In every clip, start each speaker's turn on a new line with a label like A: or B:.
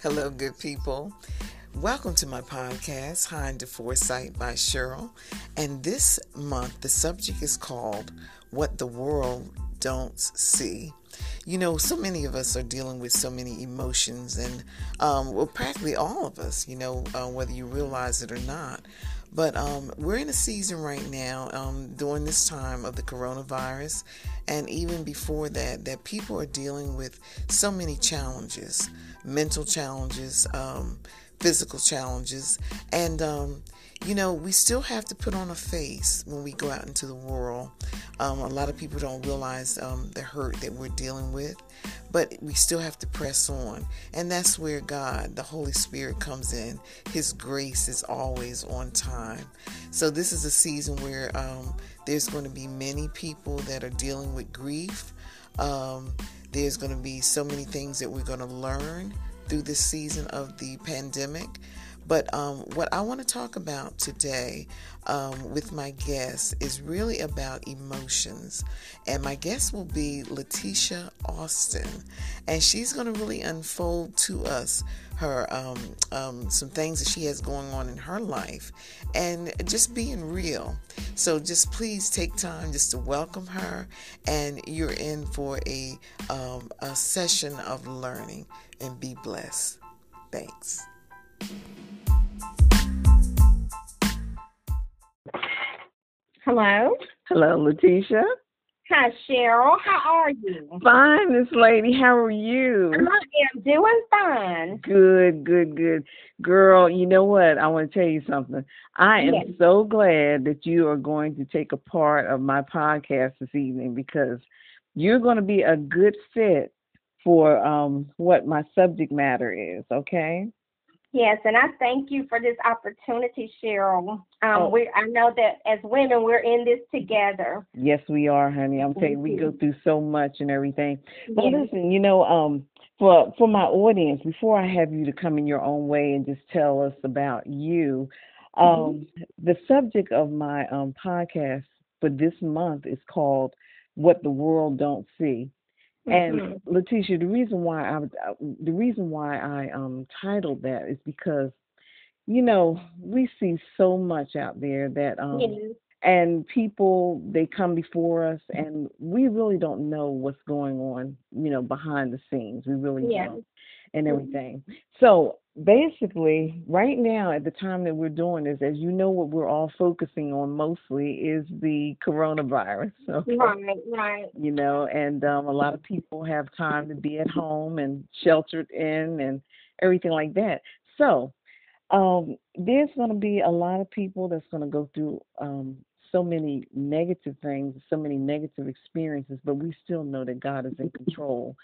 A: Hello, good people. Welcome to my podcast, Hind to Foresight by Cheryl. And this month, the subject is called What the World Don't See. You know, so many of us are dealing with so many emotions, and um, well, practically all of us, you know, uh, whether you realize it or not. But um, we're in a season right now um, during this time of the coronavirus, and even before that, that people are dealing with so many challenges mental challenges, um, physical challenges, and um, you know, we still have to put on a face when we go out into the world. Um, a lot of people don't realize um, the hurt that we're dealing with, but we still have to press on. And that's where God, the Holy Spirit, comes in. His grace is always on time. So, this is a season where um, there's going to be many people that are dealing with grief. Um, there's going to be so many things that we're going to learn through this season of the pandemic. But um, what I want to talk about today um, with my guest is really about emotions. And my guest will be Letitia Austin. And she's going to really unfold to us her um, um, some things that she has going on in her life and just being real. So just please take time just to welcome her. And you're in for a, um, a session of learning and be blessed. Thanks.
B: Hello.
A: Hello, Letitia.
B: Hi, Cheryl. How are you?
A: Fine, Miss Lady. How are you?
B: I am doing fine.
A: Good, good, good. Girl, you know what? I want to tell you something. I am
B: Yes.
A: so glad that you are going to take a part of my podcast this evening because you're going to be a good fit for um, what my subject matter is, okay?
B: Yes, and I thank you for this opportunity, Cheryl. Um,
A: Oh.
B: we I know that as women we're in this together.
A: Yes, we are, honey. I'm telling you, we go through so much and everything. But
B: Yes.
A: listen, you know, um, for for my audience, before I have you to come in your own way and just tell us about you, um, the subject of my um podcast for this month is called "What the World Don't See." And
B: Mhm.
A: Letitia, the reason why I uh, the reason why I um titled that is because, you know, we see so much out there that um
B: Yes.
A: and people they come before us and we really don't know what's going on you know behind the scenes we really
B: Yes.
A: don't and everything so basically right now at the time that we're doing this as you know what we're all focusing on mostly is the coronavirus okay?
B: Right, right.
A: you know and um a lot of people have time to be at home and sheltered in and everything like that so um there's going to be a lot of people that's going to go through um so many negative things so many negative experiences but we still know that god is in control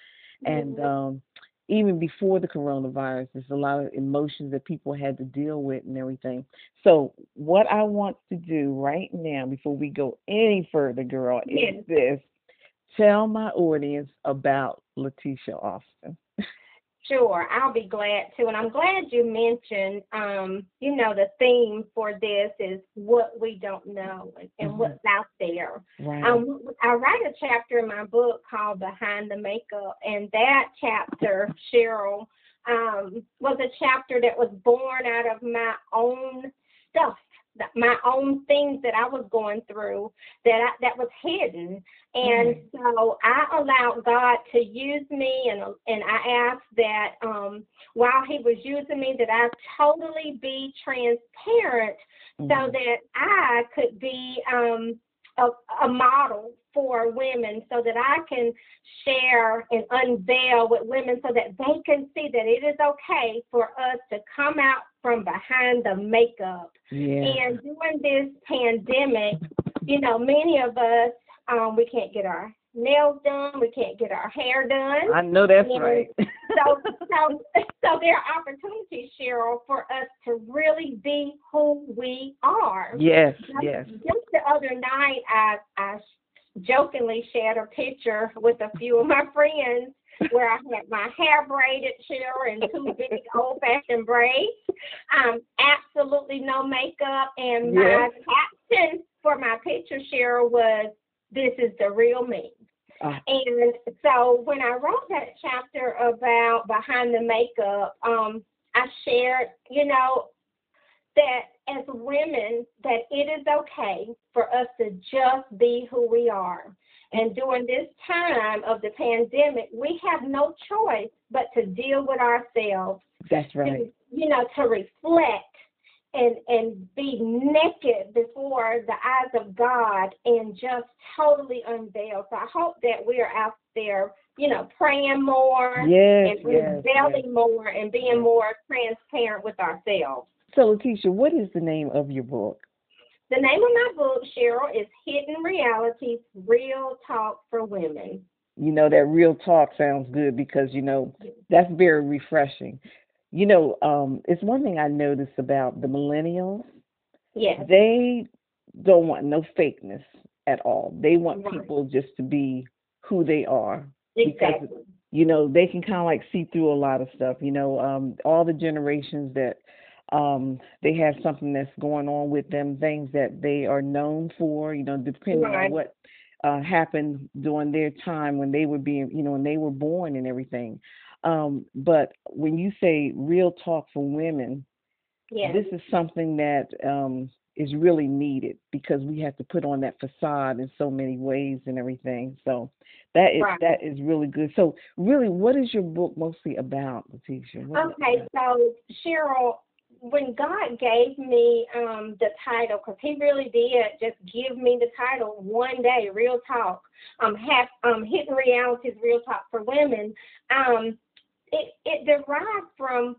A: and
B: Mhm.
A: um even before the coronavirus there's a lot of emotions that people had to deal with and everything. So what i want to do right now before we go any further girl
B: Yes.
A: is this. Tell my audience about letitia austin
B: Sure, I'll be glad to. And I'm glad you mentioned, um, you know, the theme for this is what we don't know and, and
A: Mhm.
B: what's out there.
A: right
B: Um, I write a chapter in my book called Behind the Makeup, and that chapter, Cheryl, um, was a chapter that was born out of my own stuff, my own things that I was going through that I, that was hidden, and so I allowed God to use me, and and I asked that um, while He was using me, that I totally be transparent so
A: Mhm.
B: that I could be um, a, a model for women so that I can share and unveil with women so that they can see that it is okay for us to come out from behind the makeup.
A: yeah
B: And during this pandemic, you know, many of us, um, we can't get our nails done, we can't get our hair done
A: i know that's
B: Yeah.
A: right
B: so, so, so there are opportunities, Cheryl, for us to really be who we are.
A: yes
B: Just-
A: yes
B: Just the other night, I, I jokingly shared a picture with a few of my friends where I had my hair braided, Cheryl, and two big old-fashioned braids. Um, absolutely no makeup, and my
A: Yes.
B: caption for my picture, Cheryl, was "This is the real me." Uh. And so when I wrote that chapter about behind the makeup, um, I shared, you know, that as women, that it is okay for us to just be who we are. And during this time of the pandemic, we have no choice but to deal with ourselves.
A: That's right.
B: To, you know, to reflect and and be naked before the eyes of God and just totally unveil. So I hope that we are out there, you know, praying more
A: yes,
B: and yes, yes. more and being more transparent with ourselves.
A: So Letitia, what is the name of your book?
B: The name of my book, Cheryl, is Hidden Realities Real Talk for Women.
A: You know, that real talk sounds good because, you know, that's very refreshing. You know, um, it's one thing I noticed about the millennials.
B: Yeah.
A: They don't want no fakeness at all. They want right. people just to be who they are.
B: Exactly.
A: Because, you know, they can kind of like see through a lot of stuff. You know, um, all the generations that um, they have something that's going on with them, things that they are known for, you know, depending right. on what uh, happened during their time when they were being, you know, when they were born and everything. Um, but when you say real talk for women,
B: yes.
A: this is something that um, is really needed because we have to put on that facade in so many ways and everything. So that is
B: right.
A: that is really good. So really, what is your book mostly about, Letitia?
B: okay, so Cheryl, when God gave me um, the title, because He really did just give me the title one day, Real Talk, um, have, um, Hidden Realities, Real Talk for Women. Um, it it derived from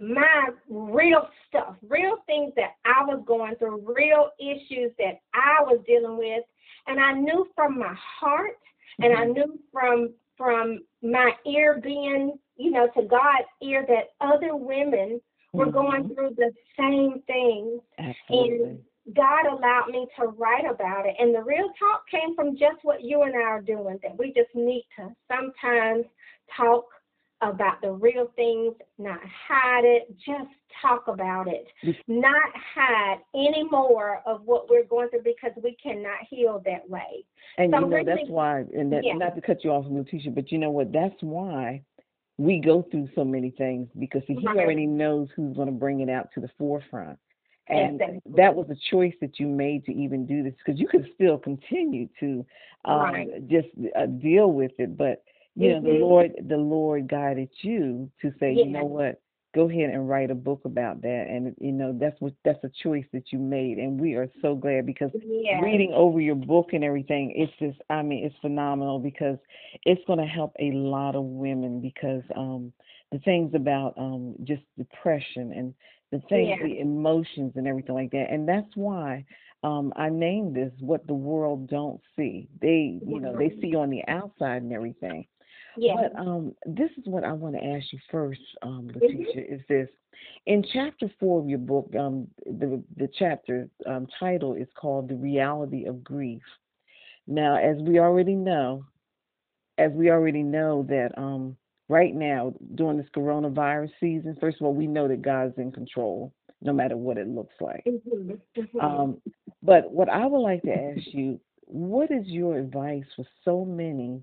B: my real stuff, real things that I was going through, real issues that I was dealing with, and I knew from my heart, and I mm-hmm. knew from from my ear being, you know, to God's ear that other women were mm-hmm. going through the same things.
A: Absolutely.
B: And God allowed me to write about it. And the real talk came from just what you and I are doing, that we just need to sometimes talk about the real things, not hide it, just talk about it, not hide any more of what we're going through because we cannot heal that way.
A: And so you know really, that's why, and that,
B: yeah.
A: not to cut you off, Letitia, but you know what? That's why we go through so many things because see, he already knows who's going to bring it out to the forefront. And exactly. that was a choice that you made to even do this because you could still continue to um,
B: right.
A: just uh, deal with it, but you mm-hmm. know the Lord, the Lord guided you to say,
B: yeah.
A: you know what, go ahead and write a book about that. And you know that's what that's a choice that you made. And we are so glad because
B: yeah.
A: reading over your book and everything it's just i mean it's phenomenal because it's going to help a lot of women because um the things about um just depression and the things
B: yeah.
A: the emotions and everything like that. And that's why um i named this what the world don't see. They you know they see on the outside and everything
B: yeah.
A: But um, this is what I want to ask you first, um,
B: Mm-hmm.
A: Letitia. Mm-hmm. Is this in chapter four of your book? Um, the the chapter um, title is called "The Reality of Grief." Now, as we already know, as we already know that um, right now during this coronavirus season, first of all, we know that God's in control, no matter what it looks like.
B: Mm-hmm. Mm-hmm.
A: Um, but what I would like to ask you, what is your advice for so many?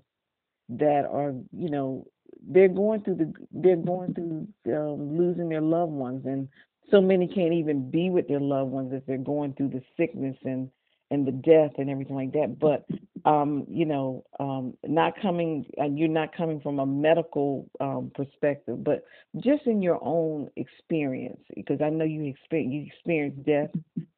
A: That are you know they're going through the they're going through um, losing their loved ones and so many can't even be with their loved ones if they're going through the sickness and and the death and everything like that. But um, you know, um, not coming, uh, you're not coming from a medical um, perspective, but just in your own experience, because I know you experience you experienced death.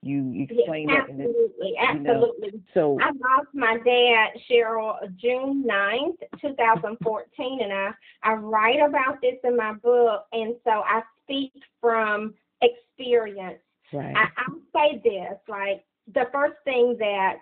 A: You explain it.
B: Absolutely,
A: it,
B: absolutely.
A: Know, so
B: I lost my dad, Cheryl, June 9th, 2014, and I I write about this in my book, and so I speak from experience.
A: Right.
B: I, I'll say this, like the first thing that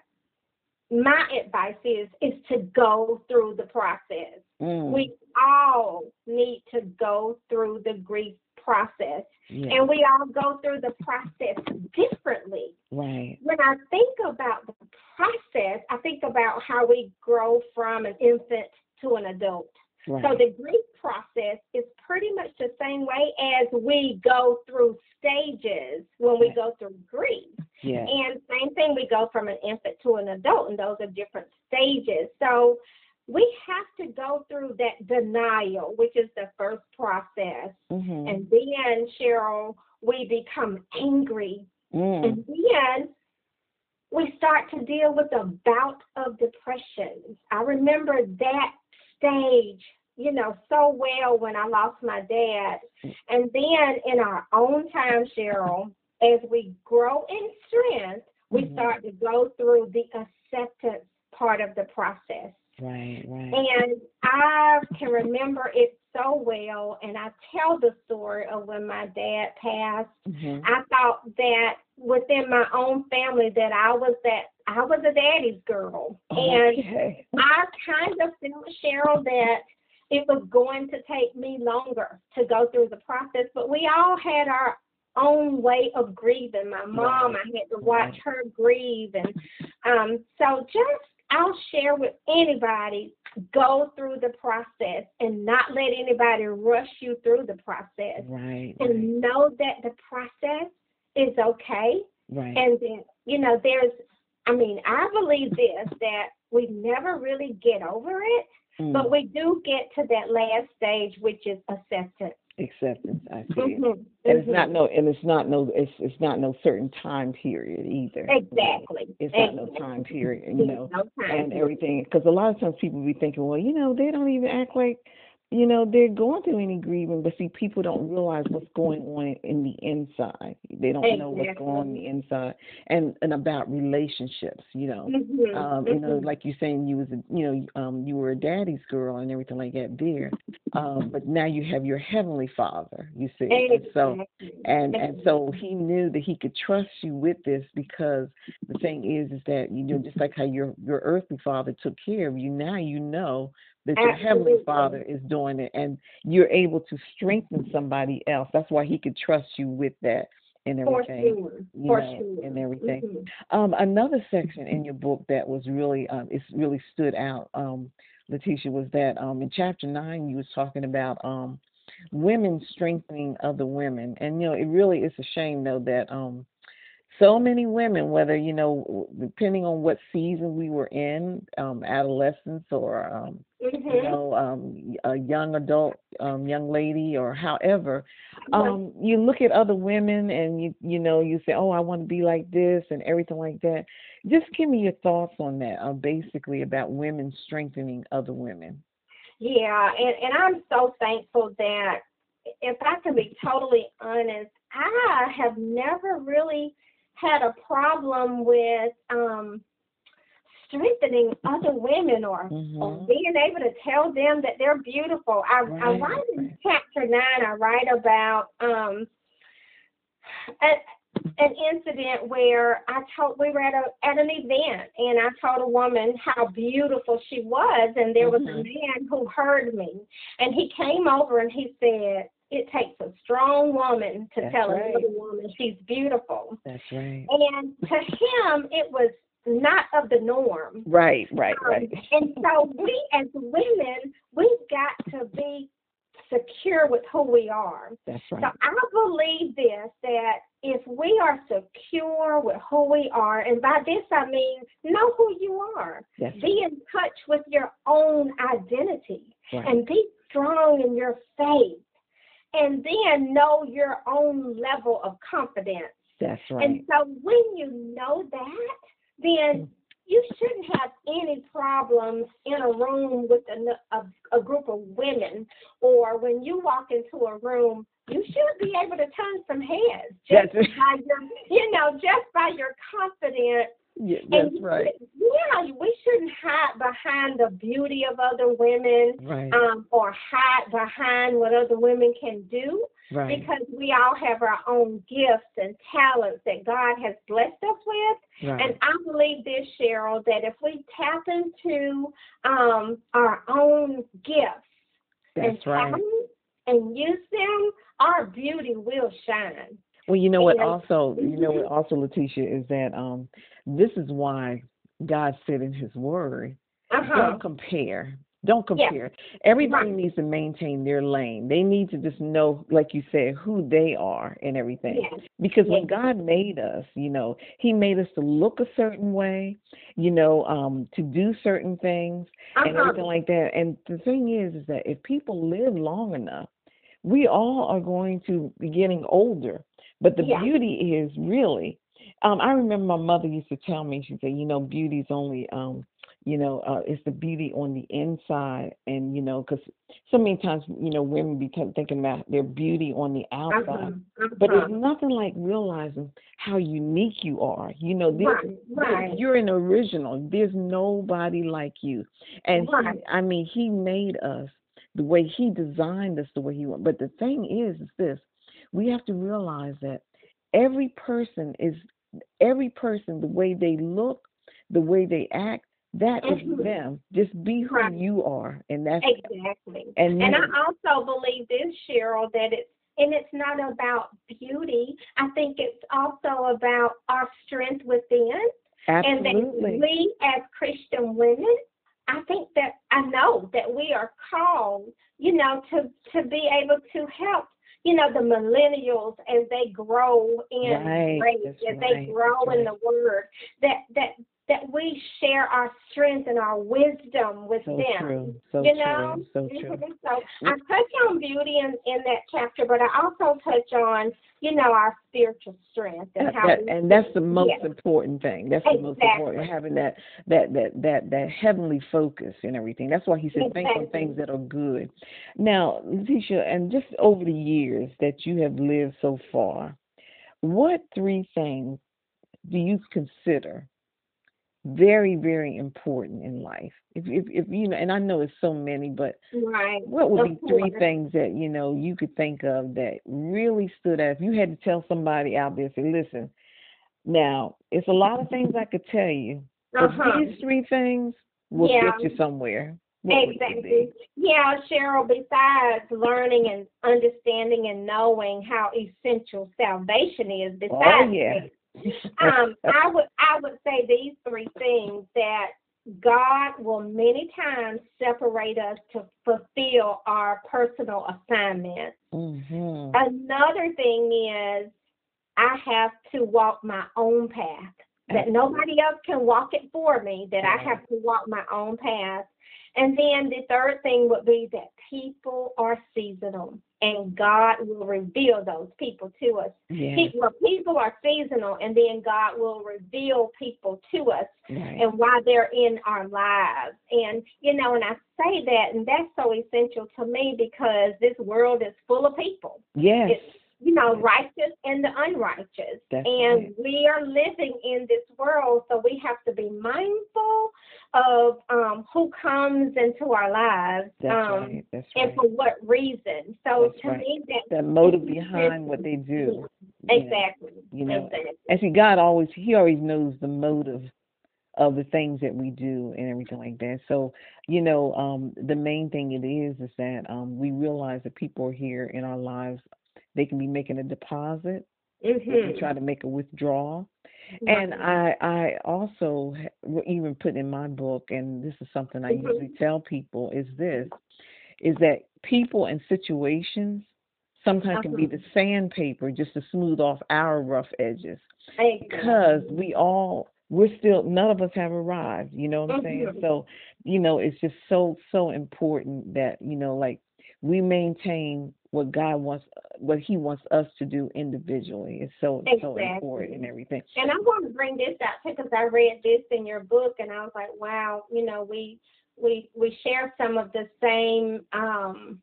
B: my advice is is to go through the process.
A: Mm.
B: We all need to go through the grief process.
A: Yeah.
B: And we all go through the process differently.
A: Right.
B: When I think about the process, I think about how we grow from an infant to an adult.
A: Right.
B: So the grief process is pretty much the same way as we go through stages when we
A: right.
B: go through grief.
A: Yeah.
B: And same thing, we go from an infant to an adult, and those are different stages. So we have to go through that denial, which is the first process.
A: Mhm.
B: And then, Cheryl, we become angry.
A: Mm.
B: And then we start to deal with a bout of depression. I remember that stage, you know, so well when I lost my dad. And then in our own time, Cheryl, as we grow in strength, we
A: Mhm.
B: start to go through the acceptance part of the process.
A: Right, right.
B: And I can remember it so well. And I tell the story of when my dad passed.
A: Mhm.
B: I thought that within my own family that I was that I was a daddy's girl. And. I kind of felt, Cheryl, that it was going to take me longer to go through the process, but we all had our own way of grieving. My mom, I had to watch her grieve. And um, so just, I'll share with anybody go through the process and not let anybody rush you through the process.
A: Right,
B: And know that the process is okay
A: right.
B: and then, you know, there's, I mean, I believe this that we never really get over it,
A: Mm.
B: but we do get to that last stage, which is acceptance.
A: Acceptance. I see. it.
B: Mhm,
A: And it's not no, and it's not no, it's it's not no certain time period either.
B: exactly.
A: It's not no time period, you know,
B: No time.
A: and everything. Because a lot of times people be thinking, well, you know, they don't even act like, you know, they're going through any grieving. But see, people don't realize what's going on in the inside. They don't know what's going on in the inside, and and about relationships, you know.
B: Mhm,
A: um, you know,
B: mhm.
A: like you saying you was, a, you know, um, you were a daddy's girl and everything like that there, um, but now you have your heavenly Father. You see, and so and and so he knew that he could trust you with this because the thing is, is that you know, just like how your your earthly father took care of you, now you know that your heavenly Father is doing it, and you're able to strengthen somebody else. That's why he could trust you with that and
B: For
A: everything
B: sure.
A: you know,
B: sure.
A: and everything.
B: Mhm.
A: Um, another section in your book that was really um, it's really stood out, um, Letitia, was that um, in chapter nine you was talking about um, women strengthening other women, and you know it really is a shame though that um, so many women, whether you know depending on what season we were in, um, adolescence or um, you
B: Mhm.
A: know um, a young adult, um, young lady, or however, um you look at other women and you you know you say oh i want to be like this and everything like that. Just give me your thoughts on that uh, basically about women strengthening other women.
B: Yeah, and, and I'm so thankful that if I can be totally honest, I have never really had a problem with um strengthening other women or, or
A: Mhm.
B: being able to tell them that they're beautiful. I, I write in chapter nine, I write about um a, an incident where I told we were at a at an event and I told a woman how beautiful she was and there was a
A: Mhm.
B: man who heard me and he came over and he said it takes a strong woman to
A: That's
B: tell
A: right.
B: another woman she's beautiful.
A: that's right
B: And to him it was not of the norm.
A: right right
B: Um,
A: right
B: And so we as women, we've got to be secure with who we are.
A: that's right.
B: So I believe this that if we are secure with who we are, and by this I mean know who you are,
A: that's
B: be in touch with your own identity,
A: right
B: and be strong in your faith, and then know your own level of confidence.
A: that's right
B: And so when you know that, then you shouldn't have any problems in a room with a, a, a group of women, or when you walk into a room, you should be able to turn some heads just by your, you know, just by your confidence.
A: yeah, that's
B: you
A: right.
B: Yeah, we shouldn't hide behind the beauty of other women,
A: right.
B: um, or hide behind what other women can do
A: right
B: because we all have our own gifts and talents that God has blessed us with.
A: right
B: And I believe this, Cheryl, that if we tap into um, our own gifts and
A: right
B: talents and use them, our beauty will shine.
A: Well, you know what? Also, you know what?
B: Mhm.
A: Also, Letitia is that um, this is why God said in His Word,
B: Uh huh.
A: don't compare Don't compare. Everybody
B: Right.
A: needs to maintain their lane. They need to just know, like you said, who they are and everything.
B: Yes.
A: Because when God made us, you know, He made us to look a certain way, you know, um, to do certain things and
B: Uh-huh.
A: everything like that. And the thing is, is that if people live long enough, we all are going to be getting older. But the
B: Yeah.
A: beauty is really, um, I remember my mother used to tell me, she said, you know, beauty's only, um, you know, uh, it's the beauty on the inside, and you know, because so many times, you know, women be t- thinking about their beauty on the outside.
B: Uh-huh.
A: But
B: Uh-huh.
A: it's nothing like realizing how unique you are. You know, this,
B: Right, right.
A: you're an original. There's nobody like you. And he,
B: Right.
A: I mean, he made us the way he designed us the way he wanted. But the thing is, is this: we have to realize that every person is every person the way they look, the way they act. That is
B: Mhm.
A: them. Just be who
B: Right.
A: you are, and that's
B: Exactly.
A: and
B: And I also believe this, Cheryl, that it's and it's not about beauty. I think it's also about our strength within. Absolutely. And that we as Christian women, I think that I know that we are called, you know, to to be able to help, you know, the millennials as they grow in
A: Right,
B: grace, as they grow
A: that's
B: in the word, that that that we share our strength and our wisdom with
A: so
B: them.
A: true, so
B: you
A: true,
B: know,
A: so true.
B: Mhm. so I touch on beauty in, in that chapter, but I also touch on, you know, our spiritual strength and how
A: that- and that's the most
B: Yeah.
A: important thing. That's the most important having that that that that that heavenly focus and everything. That's why he said think on things that are good. Now, Letitia, and just over the years that you have lived so far, what three things do you consider very very important in life? If if, if you know, and I know it's so many, but
B: right.
A: what would be three things that you know you could think of that really stood out? If you had to tell somebody out there, say, listen, now it's a lot of things I could tell you, but
B: Uh-huh.
A: these three things will
B: Yeah.
A: get you somewhere. What
B: Exactly. Yeah, Cheryl, besides learning and understanding and knowing how essential salvation is, besides
A: Oh yeah.
B: Um, I would I would say these three things that God will many times separate us to fulfill our personal assignments.
A: hmm
B: Another thing is I have to walk my own path. That nobody else can walk it for me, that I have to walk my own path. And then the third thing would be that people are seasonal and God will reveal those people to us.
A: Yeah.
B: Pe- well, people are seasonal, and then God will reveal people to us
A: Right.
B: and why they're in our lives. And, you know, and I say that, and that's so essential to me because this world is full of people,
A: Yes.
B: it's, you know, righteous and the unrighteous.
A: That's
B: and
A: right.
B: we are living in this world, so we have to be mindful of um, who comes into our lives um,
A: right.
B: And
A: right.
B: for what reason. So
A: That's
B: to me, that
A: The motive behind what they do.
B: exactly,
A: you know,
B: exactly.
A: And see, God always He always knows the motive of the things that we do and everything like that. So, you know, um, the main thing it is is that um, we realize that people are here in our lives. They can be making a deposit. They can try to make a withdrawal. And I, I also even put in my book, and this is something I
B: Mhm.
A: usually tell people, is this, is that people and situations sometimes can be
B: Uh-huh.
A: the sandpaper just to smooth off our rough edges because we all we're still none of us have arrived you know what i'm saying
B: Mhm.
A: so you know it's just so so important that you know like we maintain what god wants what he wants us to do individually. It's so so important and everything.
B: And I want to bring this out too because I read this in your book and I was like, wow, you know, we we we share some of the same um,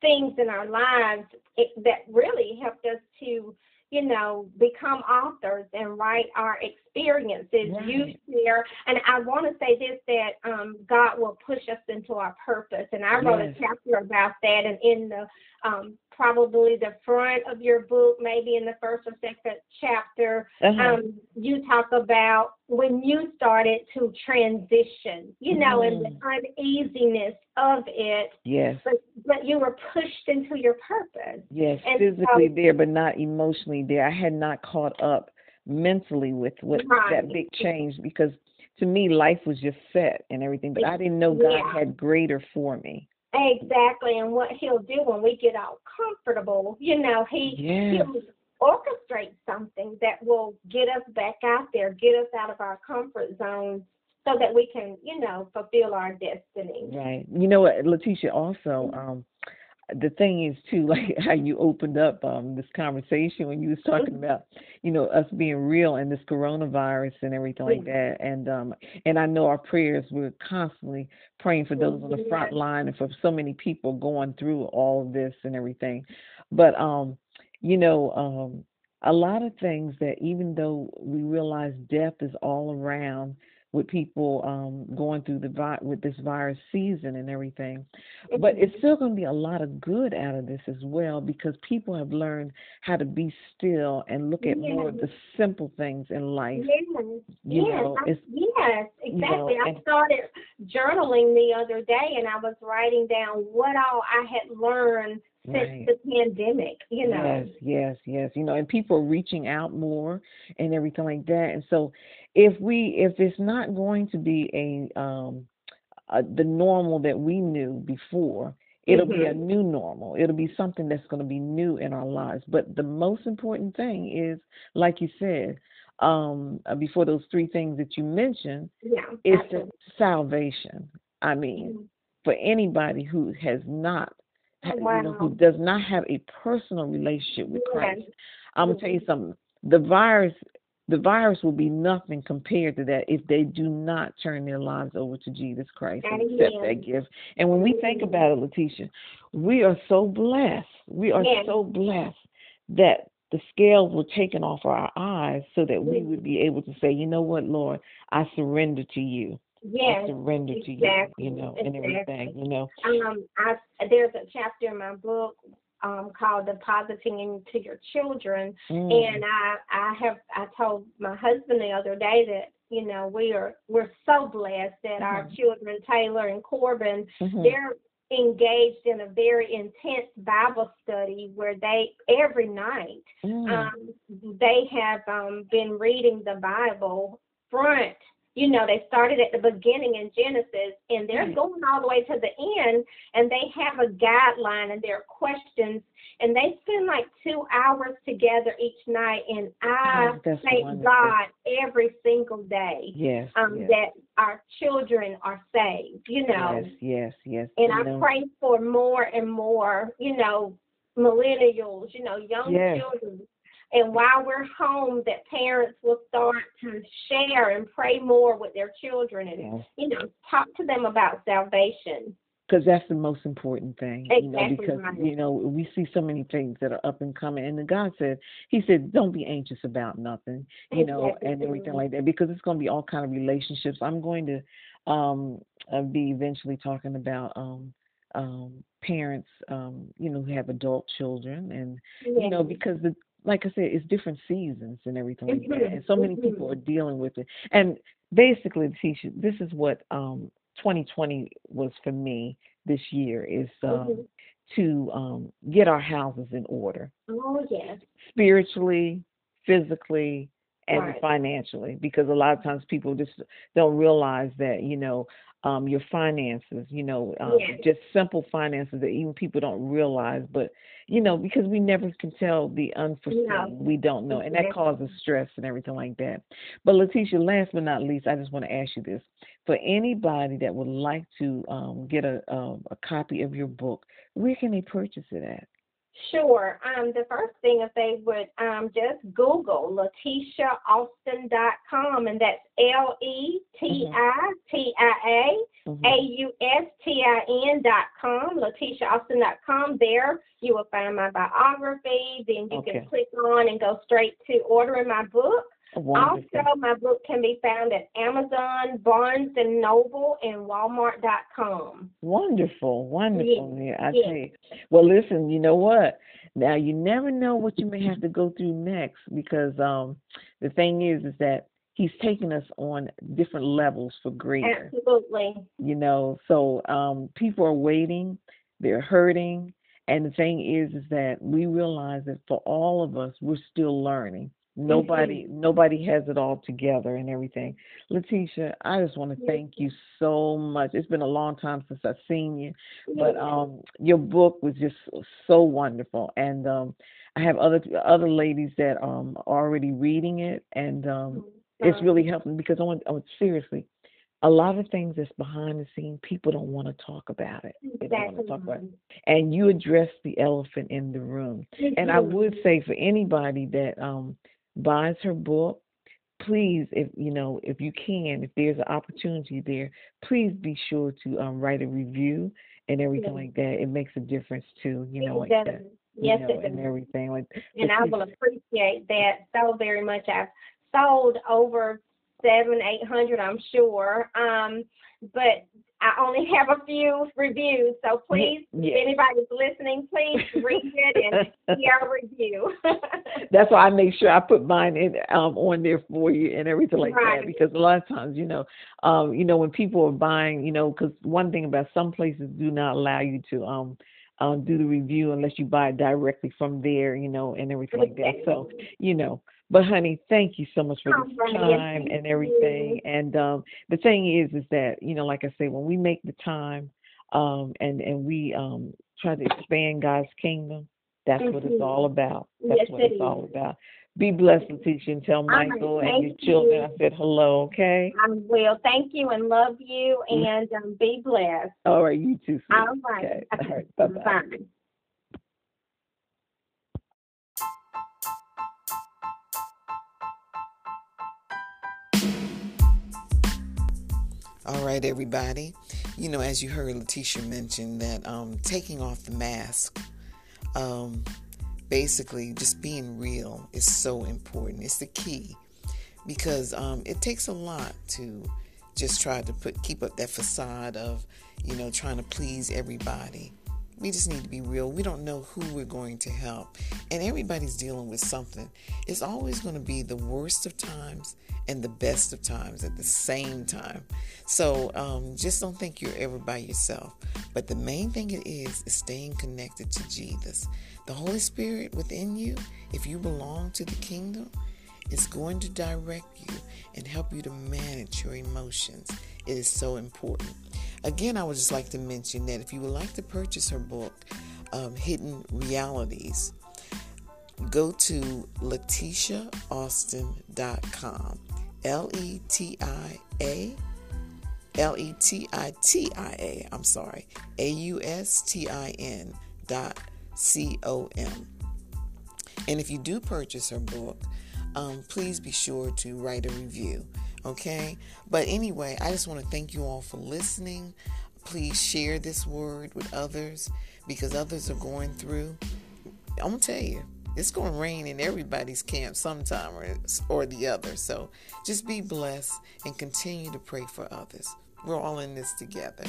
B: things in our lives it, that really helped us to, you know, become authors and write our experiences. You share, and I want to say this that um, God will push us into our purpose, and I wrote
A: Yes.
B: a chapter about that, and in the um, probably the front of your book, maybe in the first or second chapter,
A: uh-huh.
B: um, you talk about when you started to transition, you know, and the uneasiness of it,
A: yes
B: but but you were pushed into your purpose.
A: yes
B: and
A: physically
B: so-
A: there but not emotionally there i had not caught up mentally with what
B: Right.
A: that big change because to me life was just set and everything, but I didn't know God
B: Yeah.
A: had greater for me.
B: Exactly, and what he'll do when we get all comfortable, you know, he
A: Yes.
B: he'll orchestrate something that will get us back out there, get us out of our comfort zone, so that we can, you know, fulfill our destiny.
A: Right. You know what, Letitia, also, um, the thing is too, like how you opened up um this conversation when you was talking about, you know, us being real and this coronavirus and everything like that. And um and I know our prayers we're constantly praying for those on the front line and for so many people going through all of this and everything. But um, you know, um a lot of things that even though we realize death is all around with people um going through the vi- with this virus season and everything but it's still going to be a lot of good out of this as well because people have learned how to be still and look at more of the simple things in life
B: Yes,
A: you
B: yes,
A: know
B: I- yes,
A: you know,
B: exactly. I started journaling the other day, and I was writing down what all I had learned since
A: Right.
B: the pandemic. You know,
A: Yes, yes, yes. You know, and people are reaching out more and everything like that. And so, if we, if it's not going to be a, um, uh, the normal that we knew before, it'll be a
B: Mhm.
A: new normal. It'll be something that's going to be new in our lives. But the most important thing is, like you said, um, uh, before those three things that you mentioned,
B: yeah,
A: is the salvation. I mean,
B: Mhm.
A: for anybody who has not, ha- you know, who does not have a personal relationship with
B: Yes.
A: Christ, I'm gonna tell you
B: Mhm.
A: something. The virus, the virus will be nothing compared to that if they do not turn their lives over to Jesus Christ and accept that gift. And when we think about it, Letitia, we are so blessed. We are
B: Yes.
A: so blessed that the scales were taken off our eyes so that we would be able to say, you know what, Lord, I surrender to you.
B: Yes, I
A: surrender to you,
B: exactly,
A: you know, and everything, you know.
B: um, I there's a chapter in my book um called "Depositing into Your Children,"
A: Mm.
B: and I I have I told my husband the other day that you know we are we're so blessed that our
A: Mhm.
B: children Taylor and Corbin
A: Mhm.
B: they're engaged in a very intense Bible study where they every night
A: Mm.
B: um, they have um, been reading the Bible front. You know, they started at the beginning in Genesis, and they're
A: Right.
B: going all the way to the end, and they have a guideline and their questions, and they spend like two hours together each night. And I
A: Oh,
B: thank
A: wonderful.
B: God every single day
A: Yes,
B: um,
A: yes,
B: that our children are saved. You know,
A: yes, yes, yes.
B: and I pray for more and more, you know, millennials, you know, young
A: Yes.
B: children. And while we're home, that parents will start to share and pray more with their children and,
A: Yes.
B: you know, talk to them about salvation.
A: because that's the most important thing you know because
B: right.
A: you know we see so many things that are up and coming and god said he said don't be anxious about nothing you know
B: Exactly.
A: and everything like that because it's going to be all kind of relationships i'm going to um uh, be eventually talking about um um parents um you know who have adult children and you know because the like I said, it's different seasons and everything like that, and so many people are dealing with it. And basically, Tisha, this is what um 2020 was for me this year is um
B: Mhm.
A: to um get our houses in order
B: Oh, yes.
A: spiritually, physically, and
B: Right.
A: financially because a lot of times people just don't realize that you know um your finances you know um, just simple finances that even people don't realize but you know because we never can tell the unforeseen
B: No.
A: we don't know and that causes stress and everything like that. But letitia last but not least i just want to ask you this. For anybody that would like to um get a um, a copy of your book where can they purchase it at
B: Sure. Um, the first thing if they would um, just Google LetitiaAustin.com, and that's L E T I T I A. A U S T I N dot com, LetitiaAustin.com. There you will find my biography. Then you
A: Okay.
B: can click on and go straight to ordering my book.
A: Wonderful.
B: Also, my book can be found at Amazon, Barnes and Noble, and Walmart.com.
A: Wonderful, wonderful. Yeah, I
B: yes.
A: tell you. Well, listen, you know what? Now you never know what you may have to go through next because um the thing is is that he's taking us on different levels for greater.
B: Absolutely.
A: You know, so um people are waiting, they're hurting, and the thing is is that we realize that for all of us we're still learning. Nobody mm-hmm. nobody has it all together and everything. Letitia, I just want to thank you so much. It's been a long time since I've seen you, but um your book was just so wonderful and um I have other other ladies that um are already reading it and um it's uh-huh. really helping because I want, I want seriously a lot of things that's behind the scene, people don't want to talk about it. They don't want to talk about it. And you address the elephant in the room. And I would say for anybody that um buys her book, please, if you know, if you can, if there's an opportunity there, please be sure to um, write a review and everything yeah. like that. It makes a difference too, you know, like that.
B: Yes,
A: you know, and everything like.
B: And I will appreciate that so very much. I've sold over seven, eight hundred, I'm sure. Um, but I only have a few reviews, so please, yeah. if anybody's listening, please read it and see our review.
A: That's why I make sure I put mine in um, on there for you and everything like right. that because a lot of times, you know, um, you know, when people are buying, you know, because one thing about some places do not allow you to um um, do the review unless you buy it directly from there, you know, and everything like that. So, you know, but honey, thank you so much for the time and everything. And um, the thing is, is that you know, like I say, when we make the time um, and and we um, try to expand God's kingdom, that's mm-hmm. what it's all about. That's
B: yes,
A: what it's all about. Be blessed, Letitia, and tell Michael right, and your children you. I said hello, okay?
B: I will. Thank you and love you, mm. and um, be blessed.
A: All right, you too.
B: Sweet. All right.
A: Okay. All right. Bye bye.
C: All right, everybody. You know, as you heard Letitia mention that um, taking off the mask, um, basically just being real is so important. It's the key because um, it takes a lot to just try to put keep up that facade of you know trying to please everybody. We just need to be real. We don't know who we're going to help, and everybody's dealing with something. It's always going to be the worst of times and the best of times at the same time. So um, just don't think you're ever by yourself. But the main thing it is is staying connected to Jesus. The Holy Spirit within you, if you belong to the kingdom, is going to direct you and help you to manage your emotions. It is so important. Again, I would just like to mention that if you would like to purchase her book, um, Hidden Realities, go to letitiaaustin.com. L E T I A L E T I T I A, I'm sorry, A U S T I N dot C O M. And if you do purchase her book, um, please be sure to write a review. Okay? But anyway, I just want to thank you all for listening. Please share this word with others because others are going through. I'm going to tell you, it's going to rain in everybody's camp sometime or, or the other. So just be blessed and continue to pray for others. We're all in this together.